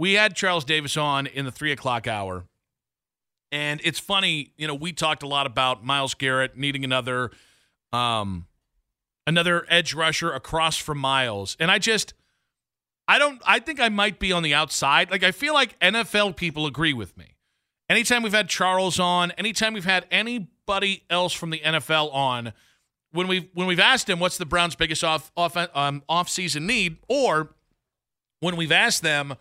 We had Charles Davis on in the three o'clock hour. And it's funny, you know, we talked a lot about Myles Garrett needing another um another edge rusher across from Myles. And I just I don't I think I might be on the outside. Like I feel like NFL people agree with me. Anytime we've had Charles on, anytime we've had anybody else from the NFL on, when we've when we've asked him what's the Browns' biggest off off um, off season need, or when we've asked them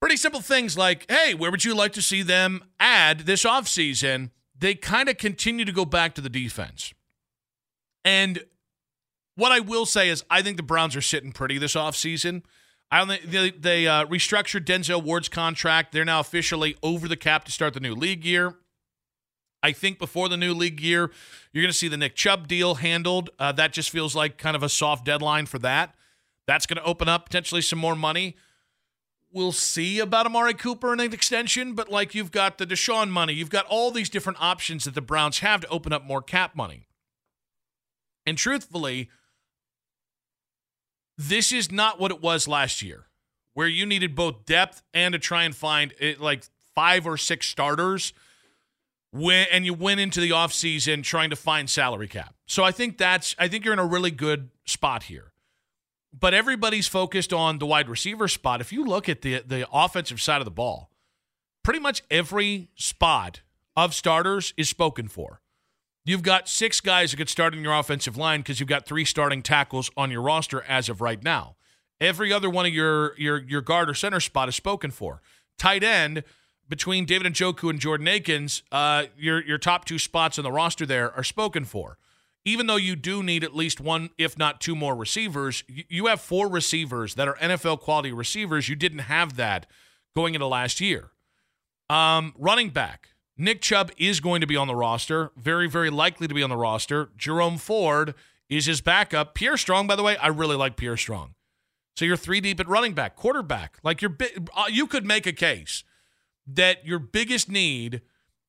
pretty simple things like, hey, where would you like to see them add this offseason? They kind of continue to go back to the defense. And what I will say is, I think the Browns are sitting pretty this offseason. I don't think they, they uh, restructured Denzel Ward's contract. They're now officially over the cap to start the new league year. I think before the new league year, you're going to see the Nick Chubb deal handled. Uh, that just feels like kind of a soft deadline for that. That's going to open up potentially some more money. We'll see about Amari Cooper and an extension, but like you've got the Deshaun money, you've got all these different options that the Browns have to open up more cap money. And truthfully, this is not what it was last year, where you needed both depth and to try and find it, like five or six starters. When, and you went into the offseason trying to find salary cap. So I think that's I think you're in a really good spot here. But everybody's focused on the wide receiver spot. If you look at the the offensive side of the ball, pretty much every spot of starters is spoken for. You've got six guys that could start in your offensive line because you've got three starting tackles on your roster as of right now. Every other one of your your your guard or center spot is spoken for. Tight end between David Njoku and Jordan Akins, uh, your your top two spots on the roster there are spoken for. Even though you do need at least one, if not two more receivers, you, have four receivers that are NFL quality receivers. You didn't have that going into last year. Um, running back, Nick Chubb is going to be on the roster, very, very likely to be on the roster. Jerome Ford is his backup. Pierre Strong, by the way, I really like Pierre Strong. So you're three deep at running back, quarterback. Like you're, uh, you could make a case that your biggest need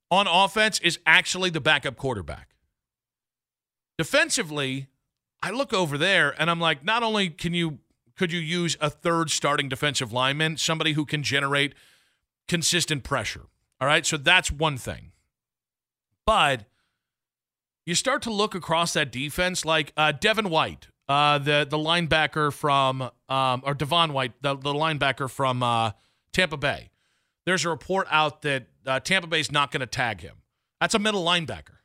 on offense is actually the backup quarterback. Defensively, I look over there and I'm like, not only can you could you use a third starting defensive lineman, somebody who can generate consistent pressure. All right, so that's one thing. But you start to look across that defense, like uh, Devin White, uh, the the linebacker from, um, or Devon White, the, the linebacker from uh, Tampa Bay. There's a report out that uh, Tampa Bay's not going to tag him. That's a middle linebacker.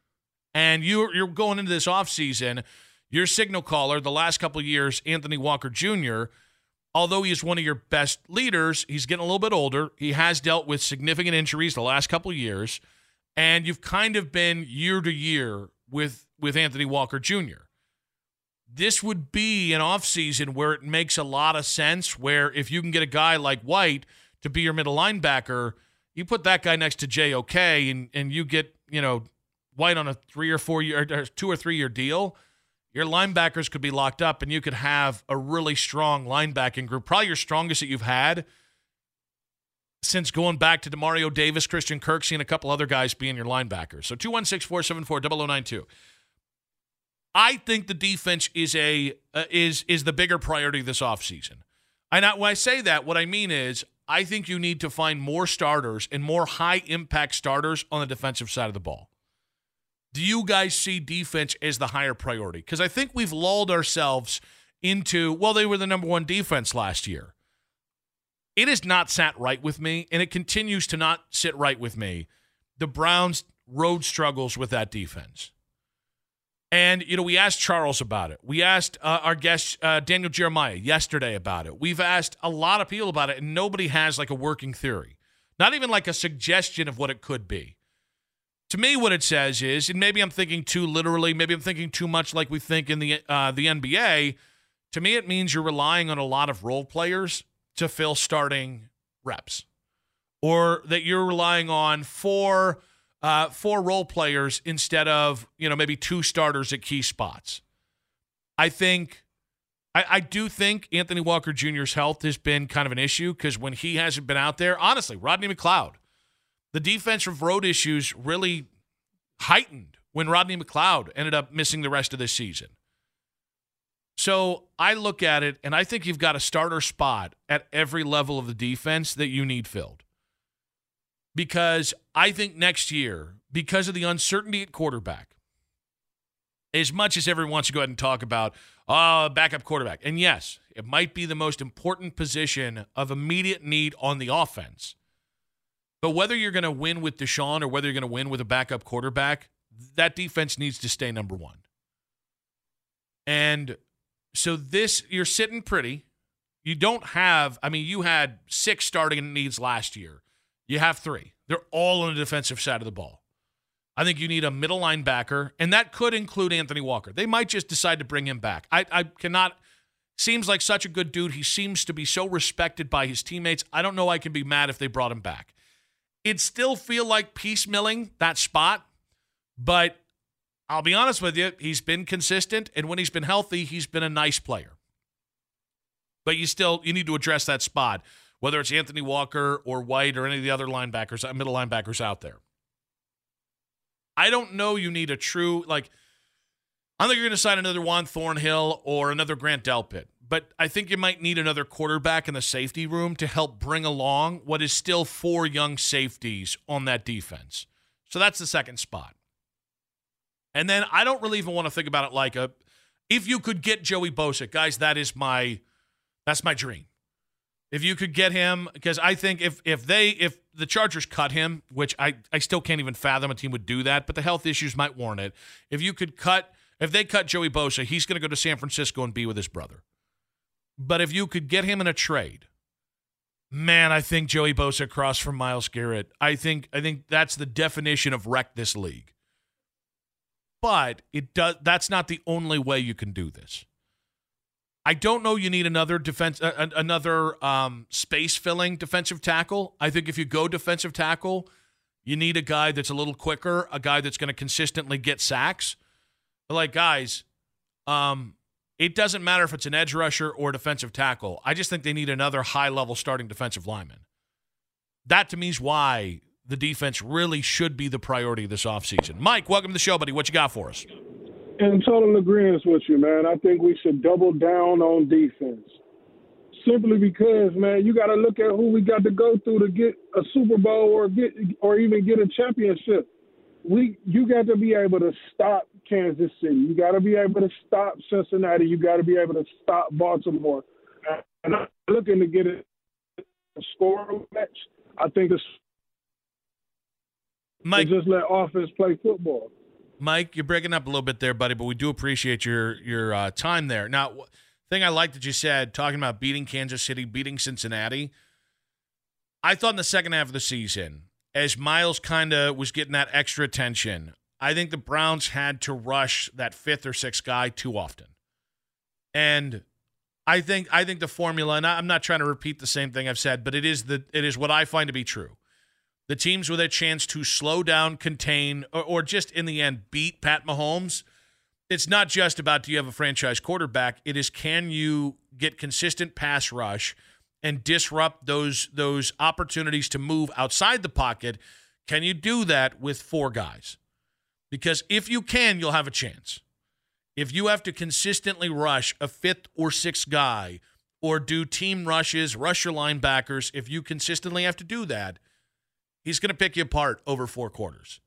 And you're, you're going into this offseason, your signal caller the last couple years, Anthony Walker Jr., although he is one of your best leaders, he's getting a little bit older. He has dealt with significant injuries the last couple years. And you've kind of been year to year with, with Anthony Walker Jr. This would be an offseason where it makes a lot of sense, where if you can get a guy like White – to be your middle linebacker, you put that guy next to JOK and, and you get, you know, White on a three or four year, or two or three year deal, your linebackers could be locked up and you could have a really strong linebacking group, probably your strongest that you've had since going back to Demario Davis, Christian Kirksey, and a couple other guys being your linebackers. So 216 474 0092. I think the defense is a uh, is is the bigger priority this offseason. And I, not when I say that, what I mean is I think you need to find more starters and more high impact starters on the defensive side of the ball. Do you guys see defense as the higher priority? Because I think we've lulled ourselves into, well, they were the number one defense last year. it has not sat right with me, and it continues to not sit right with me. The Browns' road struggles with that defense. And, you know, we asked Charles about it. We asked uh, our guest, uh, Daniel Jeremiah, yesterday about it. We've asked a lot of people about it, and nobody has like a working theory, not even like a suggestion of what it could be. To me, what it says is, and maybe I'm thinking too literally, maybe I'm thinking too much like we think in the uh, the NBA. To me, it means you're relying on a lot of role players to fill starting reps, or that you're relying on four uh, four role players instead of you know maybe two starters at key spots. I think. I, I do think Anthony Walker Jr.'s health has been kind of an issue because when he hasn't been out there, honestly, Rodney McLeod, the defensive road issues really heightened when Rodney McLeod ended up missing the rest of this season. So I look at it and I think you've got a starter spot at every level of the defense that you need filled. Because I think next year, because of the uncertainty at quarterback, as much as everyone wants to go ahead and talk about, uh, backup quarterback, and yes, it might be the most important position of immediate need on the offense. But whether you're going to win with Deshaun or whether you're going to win with a backup quarterback, that defense needs to stay number one. And so this, you're sitting pretty. You don't have, I mean, you had six starting needs last year. You have three. They're all on the defensive side of the ball. I think you need a middle linebacker, and that could include Anthony Walker. They might just decide to bring him back. I, I cannot. Seems like such a good dude. He seems to be so respected by his teammates. I don't know I can be mad if they brought him back it still feel like piecemealing that spot, but I'll be honest with you, he's been consistent, and when he's been healthy, he's been a nice player. But you still you need to address that spot, whether it's Anthony Walker or White or any of the other linebackers, uh, middle linebackers out there. I don't know. You need a true like. I don't think you're going to sign another Juan Thornhill or another Grant Delpit but I think you might need another quarterback in the safety room to help bring along what is still four young safeties on that defense. So that's the second spot. And then I don't really even want to think about it like a if you could get Joey Bosa, guys, that is my that's my dream. If you could get him, because I think if if they if the Chargers cut him, which I, I still can't even fathom a team would do that, but the health issues might warrant it. If you could cut if they cut Joey Bosa, he's going to go to San Francisco and be with his brother. But if you could get him in a trade, man, I think Joey Bosa across from Myles Garrett. I think I think that's the definition of wreck this league. But it does that's not the only way you can do this. I don't know you need another defense uh, another um, space filling defensive tackle. I think if you go defensive tackle, you need a guy that's a little quicker, a guy that's going to consistently get sacks. But like guys, um, it doesn't matter if it's an edge rusher or defensive tackle. I just think they need another high level starting defensive lineman. That to me is why the defense really should be the priority this offseason. Mike, welcome to the show, buddy. What you got for us? In total agreement with you, man. I think we should double down on defense. Simply because, man, you got to look at who we got to go through to get a Super Bowl or get or even get a championship we you got to be able to stop Kansas City. You got to be able to stop Cincinnati. You got to be able to stop Baltimore. And I'm looking to get a score match. I think it's Mike just let offense play football. Mike, you're breaking up a little bit there, buddy, but we do appreciate your your uh, time there. Now, thing I like that you said, talking about beating Kansas City, beating Cincinnati. I thought in the second half of the season, as Myles kind of was getting that extra attention, I think the Browns had to rush that fifth or sixth guy too often. And I think I think the formula, and I'm not trying to repeat the same thing I've said, but it is the it is what I find to be true. The teams with a chance to slow down, contain, or, or just in the end beat Pat Mahomes. It's not just about do you have a franchise quarterback. It is can you get consistent pass rush and disrupt those those opportunities to move outside the pocket, can you do that with four guys? Because if you can, you'll have a chance. If you have to consistently rush a fifth or sixth guy or do team rushes, rush your linebackers, if you consistently have to do that, he's going to pick you apart over four quarters.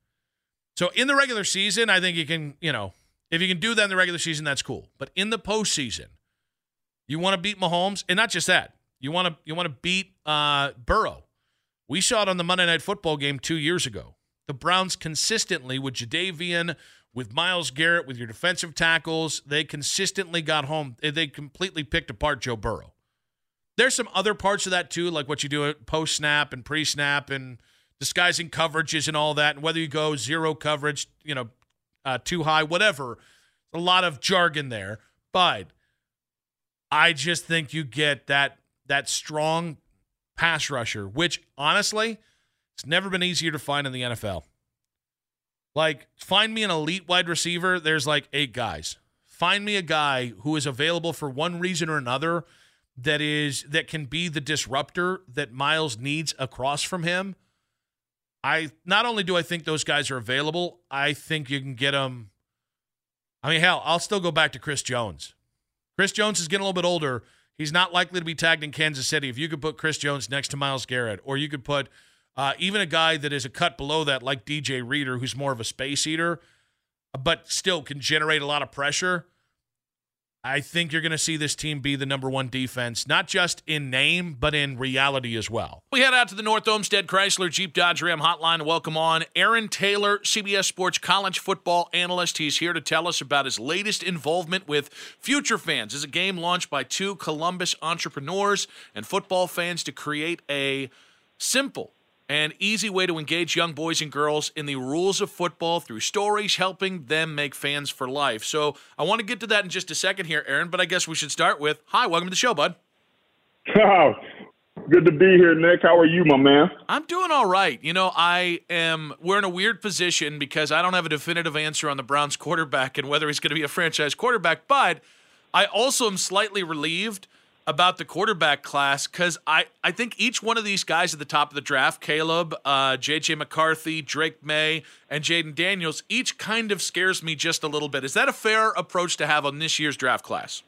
So in the regular season, I think you can, you know, if you can do that in the regular season, that's cool. But in the postseason, you want to beat Mahomes, and not just that. You want to you want to beat uh, Burrow. We saw it on the Monday Night Football game two years ago. The Browns consistently with Jadeveon, with Myles Garrett, with your defensive tackles, they consistently got home. They completely picked apart Joe Burrow. There's some other parts of that too, like what you do at post snap and pre snap and disguising coverages and all that, and whether you go zero coverage, you know, uh, too high, whatever. A lot of jargon there, but I just think you get that that strong pass rusher, which honestly, it's never been easier to find in the NFL. Like, find me an elite wide receiver. There's like eight guys. Find me a guy who is available for one reason or another that is that can be the disruptor that Myles needs across from him. I not only do I think those guys are available, I think you can get them. I mean, hell, I'll still go back to Chris Jones. Chris Jones is getting a little bit older. He's not likely to be tagged in Kansas City. If you could put Chris Jones next to Myles Garrett, or you could put uh, even a guy that is a cut below that, like DJ Reader, who's more of a space eater, but still can generate a lot of pressure. I think you're going to see this team be the number one defense, not just in name, but in reality as well. We head out to the North Olmsted Chrysler Jeep Dodge Ram hotline welcome on Aaron Taylor, CBS Sports college football analyst. He's here to tell us about his latest involvement with Future Fans. Is a game launched by two Columbus entrepreneurs and football fans to create a simple an easy way to engage young boys and girls in the rules of football through stories, helping them make fans for life. So I want to get to that in just a second here, Aaron, but I guess we should start with Hi, welcome to the show, bud. Oh, good to be here, Nick. How are you, my man? I'm doing all right. You know, I am, we're in a weird position because I don't have a definitive answer on the Browns quarterback and whether he's going to be a franchise quarterback, but I also am slightly relieved about the quarterback class because I, I think each one of these guys at the top of the draft, Caleb, uh, J.J. McCarthy, Drake Maye, and Jayden Daniels, each kind of scares me just a little bit. Is that a fair approach to have on this year's draft class?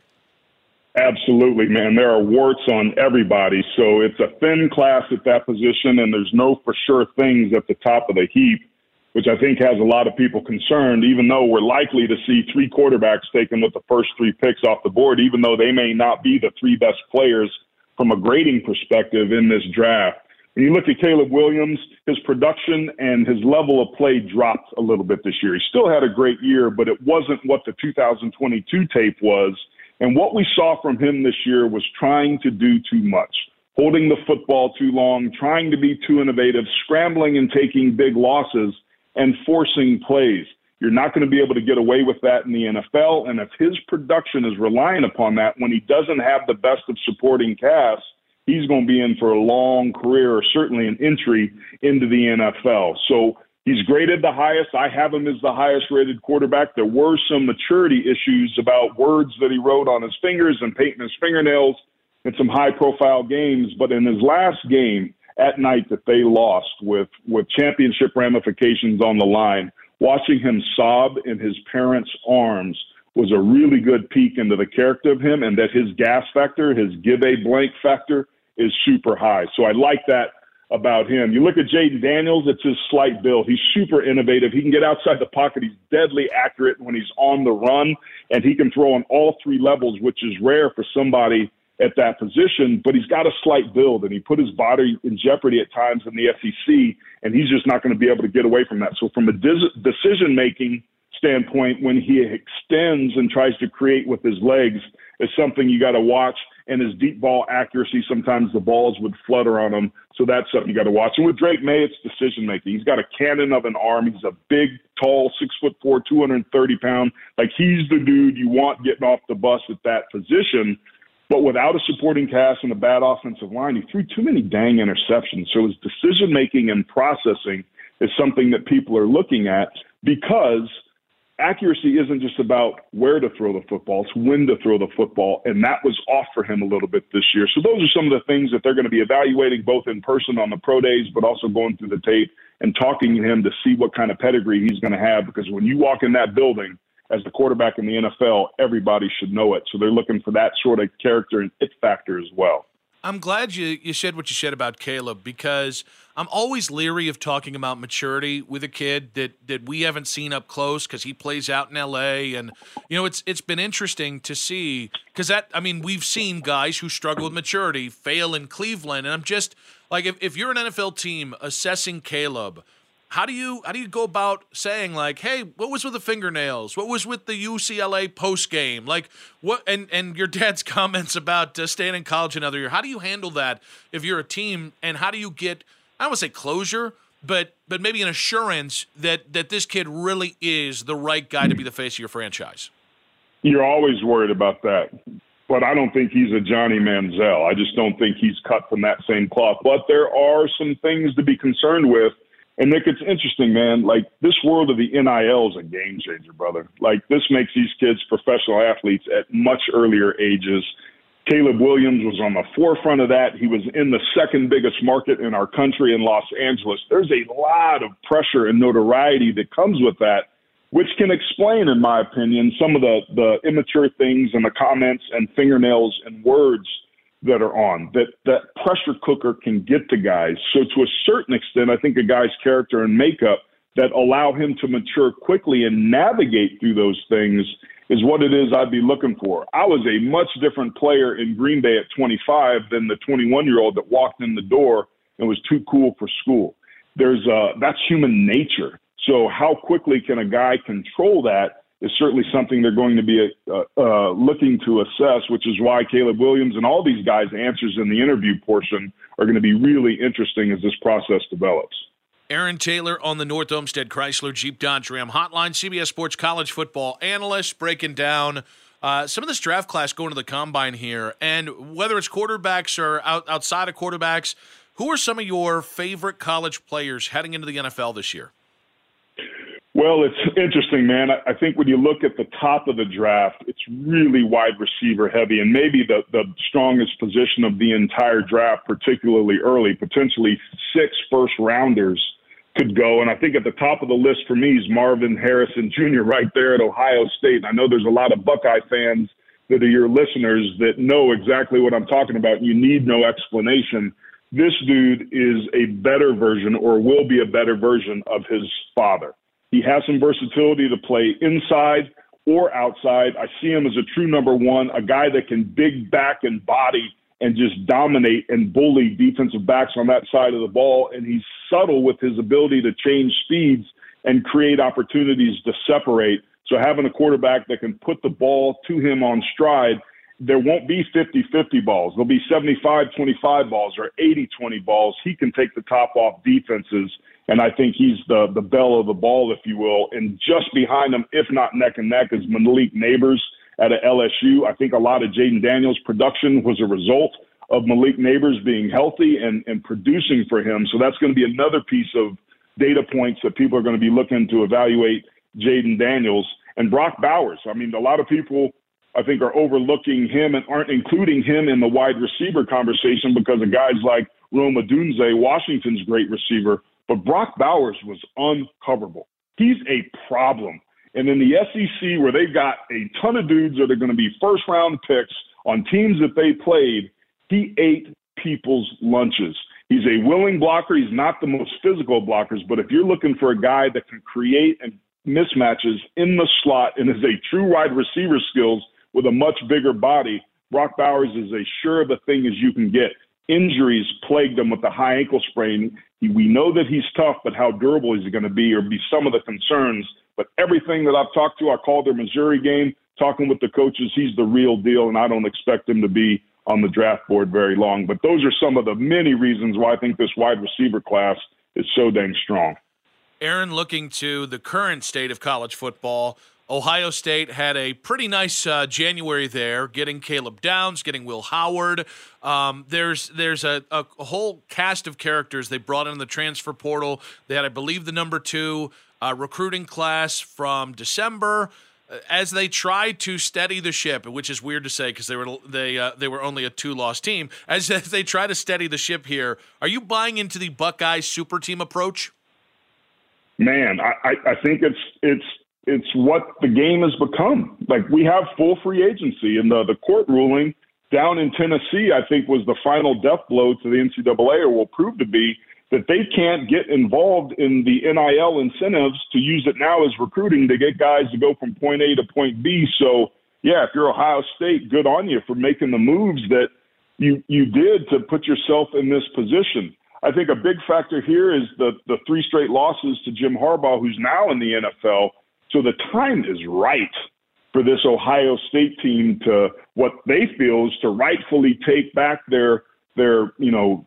Absolutely, man. There are warts on everybody. So it's a thin class at that position, and there's no for sure things at the top of the heap which I think has a lot of people concerned, even though we're likely to see three quarterbacks taken with the first three picks off the board, even though they may not be the three best players from a grading perspective in this draft. When you look at Caleb Williams, his production and his level of play dropped a little bit this year. He still had a great year, but it wasn't what the 2022 tape was. And what we saw from him this year was trying to do too much, holding the football too long, trying to be too innovative, scrambling and taking big losses and forcing plays. You're not going to be able to get away with that in the NFL. And if his production is relying upon that when he doesn't have the best of supporting cast, he's going to be in for a long career or certainly an entry into the NFL. So he's graded the highest. I have him as the highest rated quarterback. There were some maturity issues about words that he wrote on his fingers and painting his fingernails in some high profile games. But in his last game, at night that they lost with with championship ramifications on the line, watching him sob in his parents' arms was a really good peek into the character of him and that his gas factor, his give a blank factor is super high. So I like that about him. You look at Jayden Daniels, it's his slight build. He's super innovative. He can get outside the pocket. He's deadly accurate when he's on the run, and he can throw on all three levels, which is rare for somebody at that position, but he's got a slight build and he put his body in jeopardy at times in the SEC, and he's just not going to be able to get away from that. So, from a decision making standpoint, when he extends and tries to create with his legs, is something you got to watch. And his deep ball accuracy, sometimes the balls would flutter on him. So that's something you got to watch. And with Drake Maye, it's decision making. He's got a cannon of an arm. He's a big, tall, six foot four, 230 pound. Like he's the dude you want getting off the bus at that position. But without a supporting cast and a bad offensive line, he threw too many dang interceptions. So his decision making and processing is something that people are looking at because accuracy isn't just about where to throw the football, it's when to throw the football. And that was off for him a little bit this year. So those are some of the things that they're going to be evaluating both in person on the pro days, but also going through the tape and talking to him to see what kind of pedigree he's going to have. Because when you walk in that building, as the quarterback in the NFL, everybody should know it. So they're looking for that sort of character and it factor as well. I'm glad you, you said what you said about Caleb because I'm always leery of talking about maturity with a kid that that we haven't seen up close because he plays out in L.A. and you know it's it's been interesting to see because that I mean we've seen guys who struggle with maturity fail in Cleveland and I'm just like if, if you're an NFL team assessing Caleb how do you how do you go about saying like, hey, what was with the fingernails? What was with the UCLA post game? Like what? And and your dad's comments about uh, staying in college another year. How do you handle that if you're a team? And how do you get I don't want to say closure, but but maybe an assurance that that this kid really is the right guy to be the face of your franchise. You're always worried about that. But I don't think he's a Johnny Manziel. I just don't think he's cut from that same cloth. But there are some things to be concerned with and Nick, it's interesting, man. Like this world of the NIL is a game changer, brother. Like this makes these kids professional athletes at much earlier ages. Caleb Williams was on the forefront of that. He was in the second biggest market in our country in Los Angeles. There's a lot of pressure and notoriety that comes with that, which can explain, in my opinion, some of the, the immature things and the comments and fingernails and words that are on that that pressure cooker can get to guys. So to a certain extent, I think a guy's character and makeup that allow him to mature quickly and navigate through those things is what it is I'd be looking for. I was a much different player in Green Bay at 25 than the 21 year old that walked in the door and was too cool for school. There's uh, that's human nature. So how quickly can a guy control that is certainly something they're going to be uh, uh, looking to assess, which is why Caleb Williams and all these guys' answers in the interview portion are going to be really interesting as this process develops. Aaron Taylor on the North Olmsted Chrysler Jeep Dodge Ram Hotline, CBS Sports college football analyst, breaking down uh, some of this draft class going to the combine here, and whether it's quarterbacks or out, outside of quarterbacks, who are some of your favorite college players heading into the NFL this year? Well, it's interesting, man. I think when you look at the top of the draft, it's really wide receiver heavy and maybe the, the strongest position of the entire draft, particularly early. Potentially six first rounders could go. And I think at the top of the list for me is Marvin Harrison Jr. right there at Ohio State. And I know there's a lot of Buckeye fans that are your listeners that know exactly what I'm talking about. You need no explanation. This dude is a better version or will be a better version of his father. He has some versatility to play inside or outside. I see him as a true number one, a guy that can big back and body and just dominate and bully defensive backs on that side of the ball. And he's subtle with his ability to change speeds and create opportunities to separate. So having a quarterback that can put the ball to him on stride, there won't be 50 50 balls. There'll be 75 25 balls or 80 20 balls. He can take the top off defenses and I think he's the the bell of the ball, if you will. And just behind him, if not neck and neck, is Malik Nabers at LSU. I think a lot of Jayden Daniels' production was a result of Malik Nabers being healthy and, and producing for him. So that's going to be another piece of data points that people are going to be looking to evaluate Jayden Daniels and Brock Bowers. I mean, a lot of people I think are overlooking him and aren't including him in the wide receiver conversation because of guys like Rome Odunze, Washington's great receiver, but Brock Bowers was uncoverable. He's a problem. And in the SEC, where they've got a ton of dudes that are going to be first round picks on teams that they played, he ate people's lunches. He's a willing blocker. He's not the most physical blockers, but if you're looking for a guy that can create and mismatches in the slot and is a true wide receiver skills with a much bigger body, Brock Bowers is as sure of a thing as you can get. Injuries plagued him with the high ankle sprain. We know that he's tough, but how durable is he going to be or be some of the concerns. But everything that I've talked to, I called their Missouri game, talking with the coaches, he's the real deal, and I don't expect him to be on the draft board very long. But those are some of the many reasons why I think this wide receiver class is so dang strong. Aaron, looking to the current state of college football, Ohio State had a pretty nice uh, January there, getting Caleb Downs, getting Will Howard. Um, there's there's a, a, whole cast of characters they brought in the transfer portal. They had, I believe, the number two uh, recruiting class from December. Uh, as they tried to steady the ship, which is weird to say because they were they uh, they were only a two loss team. As, as they try to steady the ship here, are you buying into the Buckeye super team approach? Man, I, I think it's it's it's what the game has become. Like we have full free agency, and the the court ruling down in Tennessee, I think was the final death blow to the NCAA, or will prove to be that they can't get involved in the NIL incentives to use it now as recruiting to get guys to go from point A to point B. So, yeah, if you're Ohio State, good on you for making the moves that you you did to put yourself in this position. I think a big factor here is the the three straight losses to Jim Harbaugh, who's now in the NFL. So the time is right for this Ohio State team to what they feel is to rightfully take back their their you know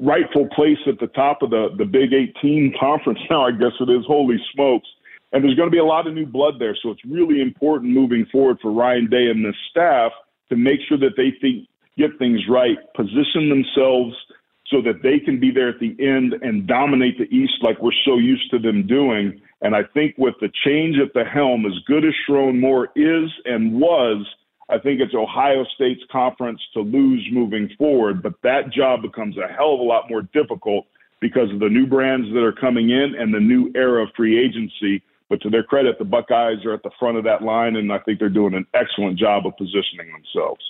rightful place at the top of the the Big 18 conference now. I guess it is. Holy smokes! And there's going to be a lot of new blood there, so it's really important moving forward for Ryan Day and the staff to make sure that they think get things right, position themselves so that they can be there at the end and dominate the East like we're so used to them doing. And I think with the change at the helm, as good as Sherrone Moore is and was, I think it's Ohio State's conference to lose moving forward. But that job becomes a hell of a lot more difficult because of the new brands that are coming in and the new era of free agency. But to their credit, the Buckeyes are at the front of that line, and I think they're doing an excellent job of positioning themselves.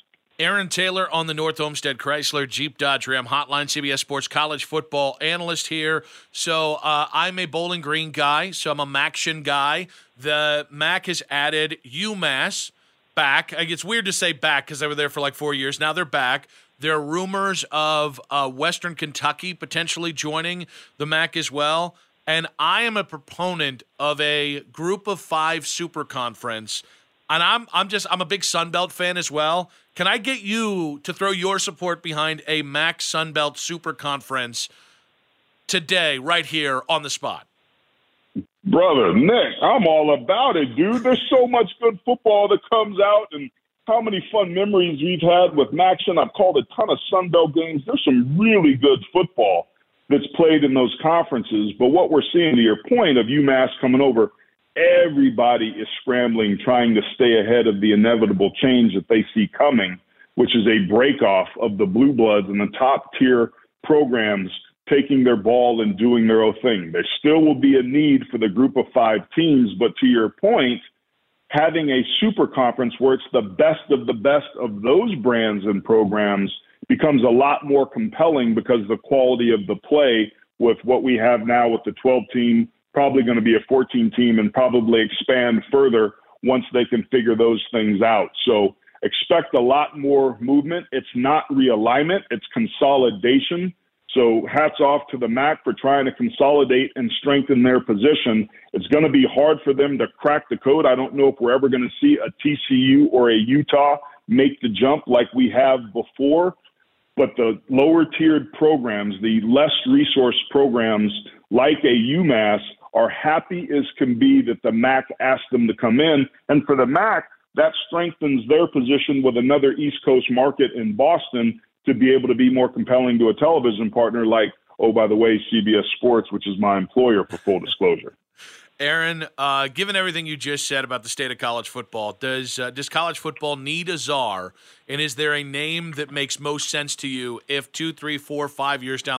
Aaron Taylor on the North Olmsted Chrysler Jeep Dodge Ram Hotline, CBS Sports college football analyst here. So uh, I'm a Bowling Green guy, so I'm a MACtion guy. The MAC has added UMass back. It's weird to say back because they were there for like four years. Now they're back. There are rumors of uh, Western Kentucky potentially joining the MAC as well. And I am a proponent of a group of five super conference. And I'm I'm just I'm a big Sunbelt fan as well. Can I get you to throw your support behind a MAC Sunbelt Super Conference today, right here on the spot? Brother Nick, I'm all about it, dude. There's so much good football that comes out, and how many fun memories we've had with Max. And I've called a ton of Sunbelt games. There's some really good football that's played in those conferences. But what we're seeing, to your point of UMass coming over, everybody is scrambling, trying to stay ahead of the inevitable change that they see coming, which is a breakoff of the blue bloods and the top tier programs taking their ball and doing their own thing. There still will be a need for the group of five teams, but to your point, having a super conference where it's the best of the best of those brands and programs becomes a lot more compelling because the quality of the play with what we have now with the 12 team probably going to be a 14 team and probably expand further once they can figure those things out. So expect a lot more movement. It's not realignment, it's consolidation. So hats off to the MAC for trying to consolidate and strengthen their position. It's going to be hard for them to crack the code. I don't know if we're ever going to see a TCU or a Utah make the jump like we have before. But the lower tiered programs, the less resource programs like a UMass are happy as can be that the MAC asked them to come in. And for the MAC, that strengthens their position with another East Coast market in Boston to be able to be more compelling to a television partner like, oh, by the way, CBS Sports, which is my employer for full disclosure. Aaron, uh, given everything you just said about the state of college football, does uh, does college football need a czar? And is there a name that makes most sense to you if two, three, four, five years down?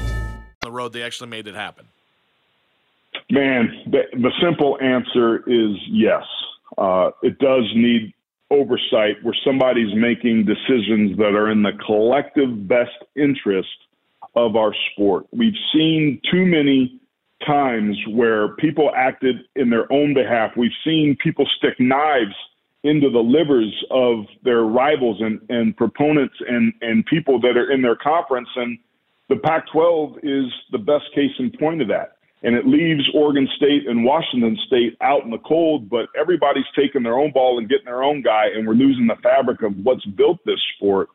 The road they actually made it happen? Man, the, the simple answer is yes. Uh, it does need oversight where somebody's making decisions that are in the collective best interest of our sport. We've seen too many times where people acted in their own behalf. We've seen people stick knives into the livers of their rivals and, and proponents and, and people that are in their conference. And the Pac 12 is the best case in point of that. And it leaves Oregon State and Washington State out in the cold, but everybody's taking their own ball and getting their own guy, and we're losing the fabric of what's built this sport.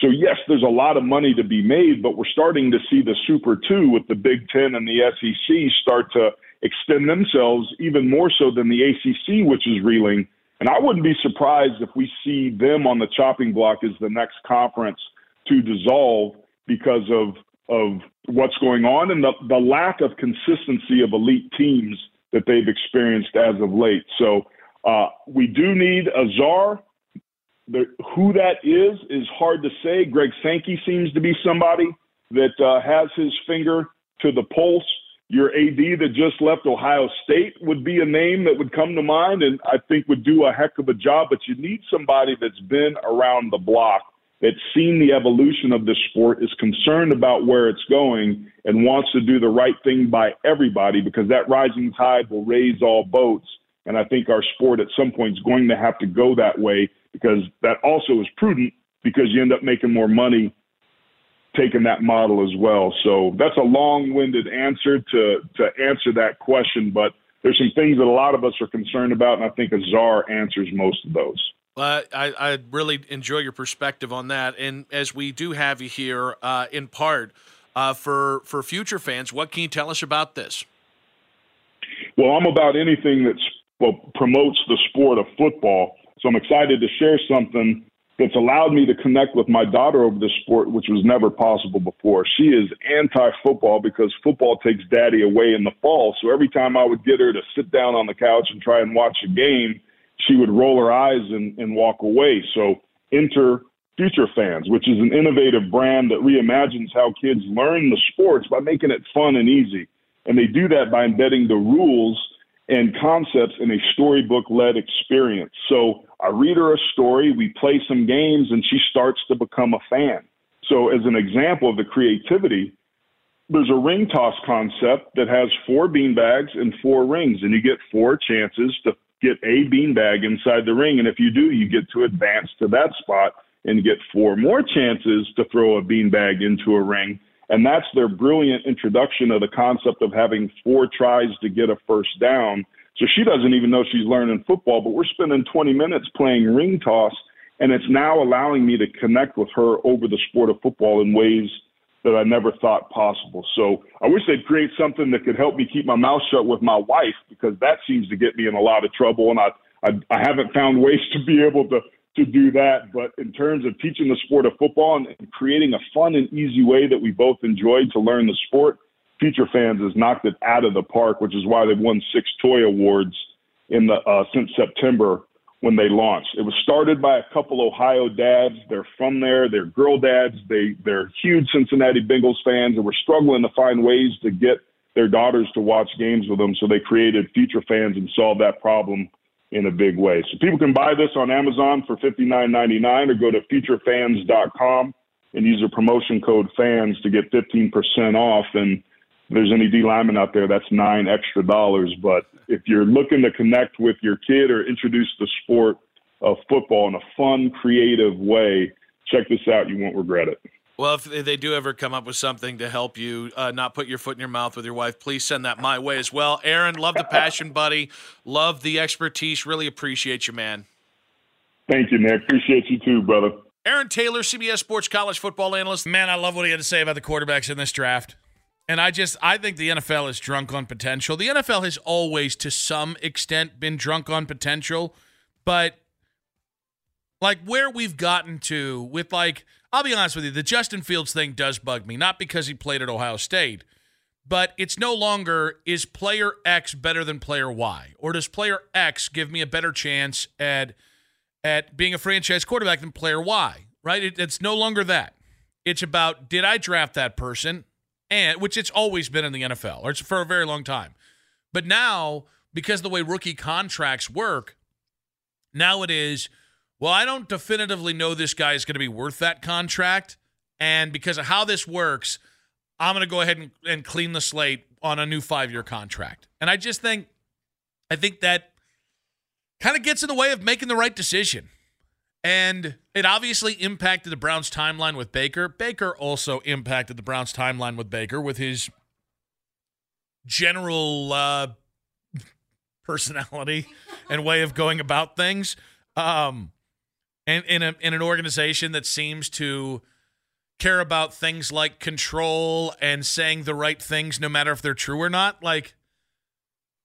So, yes, there's a lot of money to be made, but we're starting to see the Super Two with the Big Ten and the SEC start to extend themselves even more so than the ACC, which is reeling. And I wouldn't be surprised if we see them on the chopping block as the next conference to dissolve because of of what's going on and the, the lack of consistency of elite teams that they've experienced as of late. So uh, we do need a czar. The, who that is is hard to say. Greg Sankey seems to be somebody that uh, has his finger to the pulse. Your AD that just left Ohio State would be a name that would come to mind, and I think would do a heck of a job. But you need somebody that's been around the block that's seen the evolution of this sport, is concerned about where it's going, and wants to do the right thing by everybody because that rising tide will raise all boats. And I think our sport at some point is going to have to go that way because that also is prudent because you end up making more money taking that model as well. So that's a long-winded answer to to answer that question, but there's some things that a lot of us are concerned about, and I think a czar answers most of those. Uh, I, I really enjoy your perspective on that. And as we do have you here uh, in part uh, for for future fans, what can you tell us about this? Well, I'm about anything that's well promotes the sport of football. So I'm excited to share something that's allowed me to connect with my daughter over this sport, which was never possible before. She is anti-football because football takes daddy away in the fall. So every time I would get her to sit down on the couch and try and watch a game she would roll her eyes and, and walk away. So enter Future Fans, which is an innovative brand that reimagines how kids learn the sports by making it fun and easy. And they do that by embedding the rules and concepts in a storybook led experience. So I read her a story, we play some games, and she starts to become a fan. So, as an example of the creativity, there's a ring toss concept that has four bean bags and four rings, and you get four chances to get a beanbag inside the ring. And if you do, you get to advance to that spot and get four more chances to throw a beanbag into a ring. And that's their brilliant introduction of the concept of having four tries to get a first down. So she doesn't even know she's learning football, but we're spending 20 minutes playing ring toss. And it's now allowing me to connect with her over the sport of football in ways that I never thought possible. So I wish they'd create something that could help me keep my mouth shut with my wife because that seems to get me in a lot of trouble, and I I, I haven't found ways to be able to to do that. But in terms of teaching the sport of football and, and creating a fun and easy way that we both enjoyed to learn the sport, Future Fans has knocked it out of the park, which is why they've won six toy awards in the uh, since September when they launched. It was started by a couple Ohio dads. They're from there. They're girl dads. They they're huge Cincinnati Bengals fans and were struggling to find ways to get their daughters to watch games with them. So they created Future Fans and solved that problem in a big way. So people can buy this on Amazon for fifty nine ninety nine or go to futurefans.com and use the promotion code fans to get fifteen percent off and there's any D lineman out there, that's nine extra dollars. But if you're looking to connect with your kid or introduce the sport of football in a fun, creative way, check this out. You won't regret it. Well, if they do ever come up with something to help you uh, not put your foot in your mouth with your wife, please send that my way as well. Aaron, love the passion, buddy. Love the expertise. Really appreciate you, man. Thank you, Nick. Appreciate you too, brother. Aaron Taylor, CBS Sports College football analyst. Man, I love what he had to say about the quarterbacks in this draft. And I just I think the NFL is drunk on potential. The NFL has always to some extent been drunk on potential, but like where we've gotten to with like I'll be honest with you, the Justin Fields thing does bug me, not because he played at Ohio State, but it's no longer is player X better than player Y or does player X give me a better chance at at being a franchise quarterback than player Y, right? It, it's no longer that. It's about did I draft that person? And which it's always been in the NFL, or it's for a very long time. But now, because the way rookie contracts work, now it is, well, I don't definitively know this guy is going to be worth that contract. And because of how this works, I'm going to go ahead and, and clean the slate on a new five year contract. And I just think, I think that kind of gets in the way of making the right decision. And it obviously impacted the Browns' timeline with Baker. Baker also impacted the Browns' timeline with Baker with his general uh, personality and way of going about things. Um, and in, a, in an organization that seems to care about things like control and saying the right things, no matter if they're true or not. Like,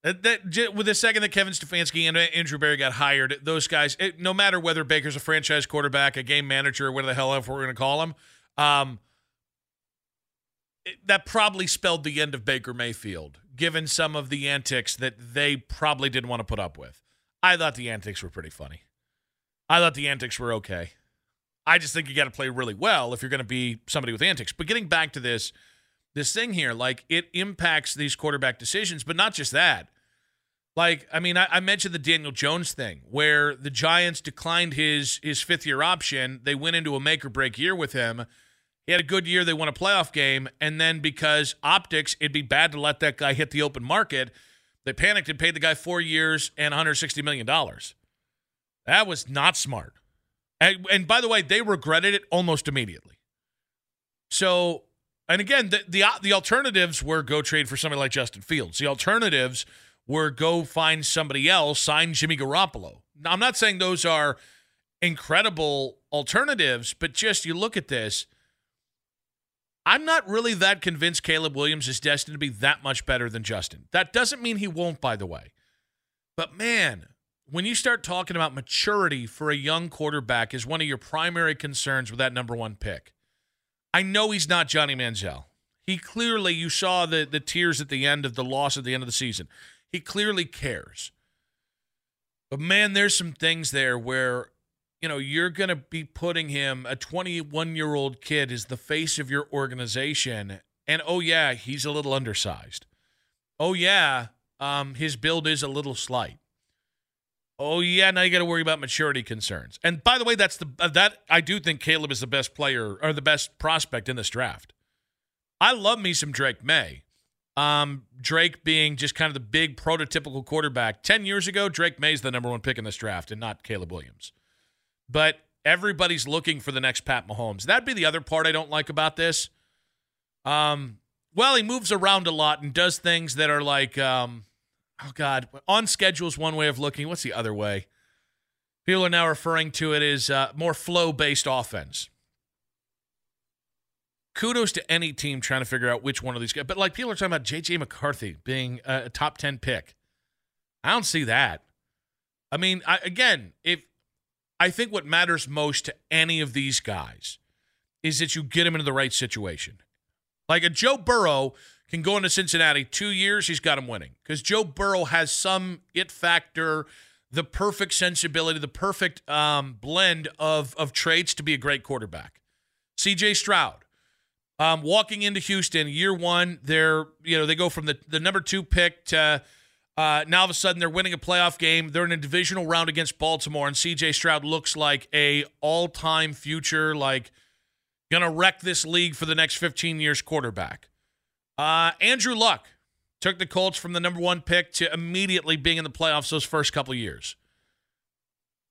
that, with the second that Kevin Stefanski and Andrew Berry got hired, those guys, it, no matter whether Baker's a franchise quarterback, a game manager, whatever the hell ever we're going to call him, um, it, that probably spelled the end of Baker Mayfield, given some of the antics that they probably didn't want to put up with. I thought the antics were pretty funny. I thought the antics were okay. I just think you got to play really well if you're going to be somebody with antics. But getting back to this, this thing here, like it impacts these quarterback decisions, but not just that. Like, I mean, I, I, mentioned the Daniel Jones thing where the Giants declined his his fifth year option. They went into a make or break year with him. He had a good year. They won a playoff game. And then because optics, it'd be bad to let that guy hit the open market, they panicked and paid the guy four years and $160 million. That was not smart. And, and by the way, they regretted it almost immediately. So, and again, the, the, the alternatives were go trade for somebody like Justin Fields. The alternatives – were go find somebody else, sign Jimmy Garoppolo. Now, I'm not saying those are incredible alternatives, but just you look at this. I'm not really that convinced Caleb Williams is destined to be that much better than Justin. That doesn't mean he won't, by the way. But man, when you start talking about maturity for a young quarterback is one of your primary concerns with that number one pick. I know he's not Johnny Manziel. He clearly, you saw the the tears at the end of the loss at the end of the season. He clearly cares. But man, there's some things there where, you know, you're going to be putting him, a 21 year old kid, is the face of your organization. And oh, yeah, he's a little undersized. Oh, yeah, um, his build is a little slight. Oh yeah, now you got to worry about maturity concerns. And by the way, that's the uh, that I do think Caleb is the best player or the best prospect in this draft. I love me some Drake Maye. Um, Drake being just kind of the big prototypical quarterback. 10 years ago, Drake Maye's the number one pick in this draft and not Caleb Williams. But everybody's looking for the next Pat Mahomes. That'd be the other part I don't like about this. Um, well, he moves around a lot and does things that are like, um, oh God, on schedule is one way of looking. What's the other way? People are now referring to it as uh, more flow based offense kudos to any team trying to figure out which one of these guys. But like people are talking about JJ McCarthy being a, top 10 pick. I don't see that. I mean, I, again, if I think what matters most to any of these guys is that you get them into the right situation. Like a Joe Burrow can go into Cincinnati two years, he's got him winning because Joe Burrow has some it factor, the perfect sensibility, the perfect um, blend of of traits to be a great quarterback. C.J. Stroud, um, walking into Houston, year one, they're you know they go from the the number two pick to uh, now all of a sudden they're winning a playoff game. They're in a divisional round against Baltimore, and C.J. Stroud looks like a all time future like gonna wreck this league for the next 15 years quarterback. Uh, Andrew Luck took the Colts from the number one pick to immediately being in the playoffs those first couple years.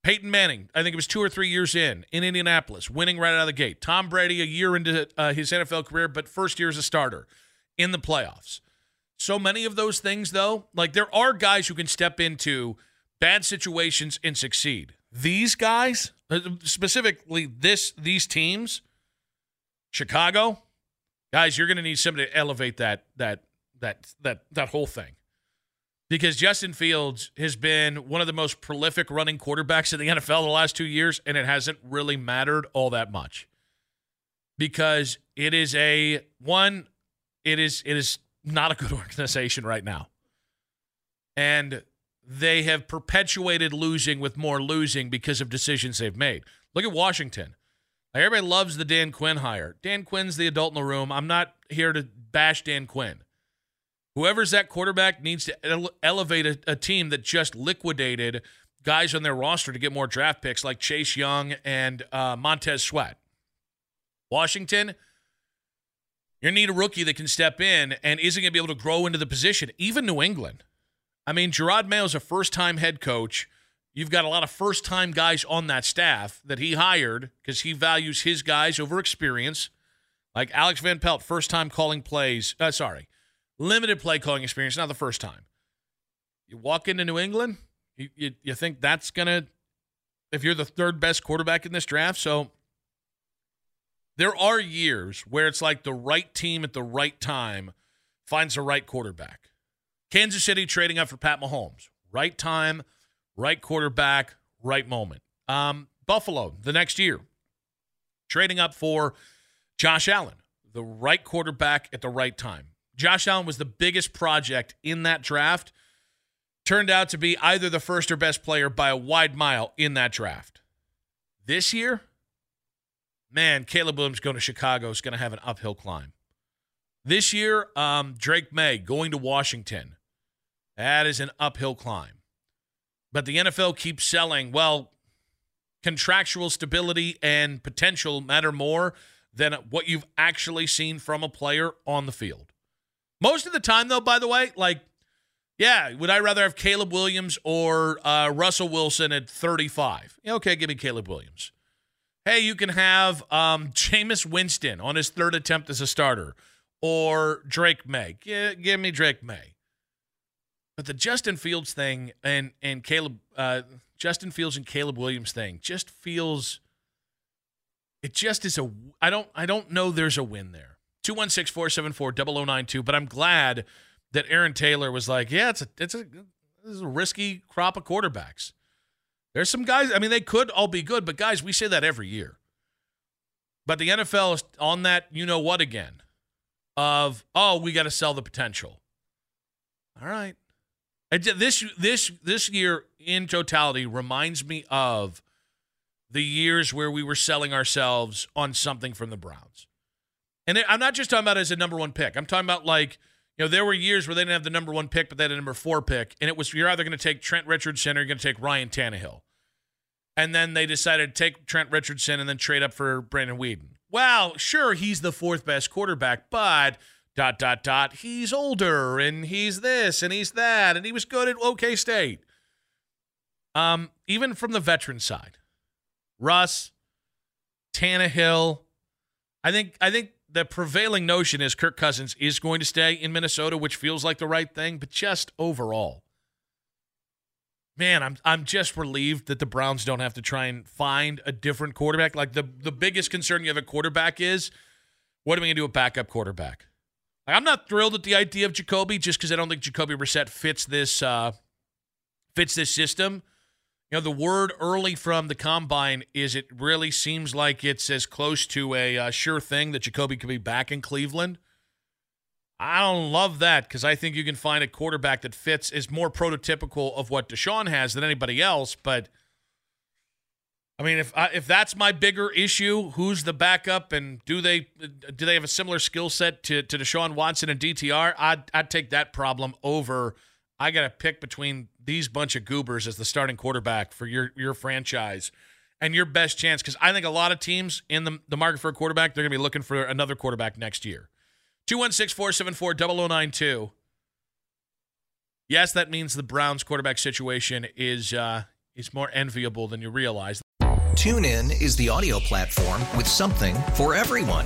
Peyton Manning, I think it was two or three years in, in Indianapolis, winning right out of the gate. Tom Brady, a year into uh, his NFL career, but first year as a starter in the playoffs. So many of those things, though, like there are guys who can step into bad situations and succeed. These guys, uh, specifically this these teams, Chicago, guys, you're going to need somebody to elevate that that that that that whole thing because Justin Fields has been one of the most prolific running quarterbacks in the NFL the last two years, and it hasn't really mattered all that much because it is a one, it is it is not a good organization right now, and they have perpetuated losing with more losing because of decisions they've made. Look at Washington. Like, everybody loves the Dan Quinn hire. Dan Quinn's the adult in the room. I'm not here to bash Dan Quinn. Whoever's that quarterback needs to ele- elevate a, a team that just liquidated guys on their roster to get more draft picks like Chase Young and uh, Montez Sweat. Washington, you need a rookie that can step in and isn't going to be able to grow into the position. Even New England. I mean, Jerod Mayo's a first time head coach. You've got a lot of first time guys on that staff that he hired because he values his guys over experience. Like Alex Van Pelt, first time calling plays. Uh, sorry, limited play calling experience, not the first time. You walk into New England, you, you, you think that's going to, if you're the third best quarterback in this draft. So there are years where it's like the right team at the right time finds the right quarterback. Kansas City trading up for Pat Mahomes. Right time, right quarterback, right moment. Um, Buffalo the next year, trading up for Josh Allen, the right quarterback at the right time. Josh Allen was the biggest project in that draft. Turned out to be either the first or best player by a wide mile in that draft. This year, man, Caleb Williams going to Chicago is going to have an uphill climb. This year, um, Drake Maye going to Washington. That is an uphill climb. But the NFL keeps selling, well, contractual stability and potential matter more than what you've actually seen from a player on the field. Most of the time, though, by the way, like, yeah, would I rather have Caleb Williams or uh, Russell Wilson at 35? Okay, give me Caleb Williams. Hey, you can have um, Jameis Winston on his third attempt as a starter or Drake Maye. G- give me Drake Maye. But the Justin Fields thing and and Caleb uh, Justin Fields and Caleb Williams thing just feels it just is a I don't I don't know there's a win there. 216-474-0092, but I'm glad that Aaron Taylor was like, yeah, it's a it's a this is a risky crop of quarterbacks. There's some guys, I mean they could all be good, but guys, we say that every year. But the NFL is on that you know what again of oh, we got to sell the potential. All right. This this this year in totality reminds me of the years where we were selling ourselves on something from the Browns. And I'm not just talking about as a number one pick. I'm talking about like, you know, there were years where they didn't have the number one pick, but they had a number four pick. And it was you're either going to take Trent Richardson or you're going to take Ryan Tannehill. And then they decided to take Trent Richardson and then trade up for Brandon Weeden. Well, sure, he's the fourth best quarterback, but dot dot dot he's older and he's this and he's that and he was good at OK State. Um, even from the veteran side, Russ, Tannehill, I think I think the prevailing notion is Kirk Cousins is going to stay in Minnesota, which feels like the right thing, but just overall. Man, I'm I'm just relieved that the Browns don't have to try and find a different quarterback. Like the the biggest concern you have a quarterback is what are we gonna do with backup quarterback? Like, I'm not thrilled at the idea of Jacoby just because I don't think Jacoby Brissett fits this uh, fits this system. You know, the word early from the combine is it really seems like it's as close to a uh, sure thing that Jacoby could be back in Cleveland. I don't love that because I think you can find a quarterback that fits is more prototypical of what Deshaun has than anybody else, but – I mean, if if that's my bigger issue, who's the backup, and do they do they have a similar skill set to to Deshaun Watson and DTR? I'd I'd take that problem over. I got to pick between these bunch of goobers as the starting quarterback for your your franchise, and your best chance because I think a lot of teams in the the market for a quarterback they're going to be looking for another quarterback next year. 216-474-0092. Yes, that means the Browns quarterback situation is uh, is more enviable than you realize. TuneIn is the audio platform with something for everyone.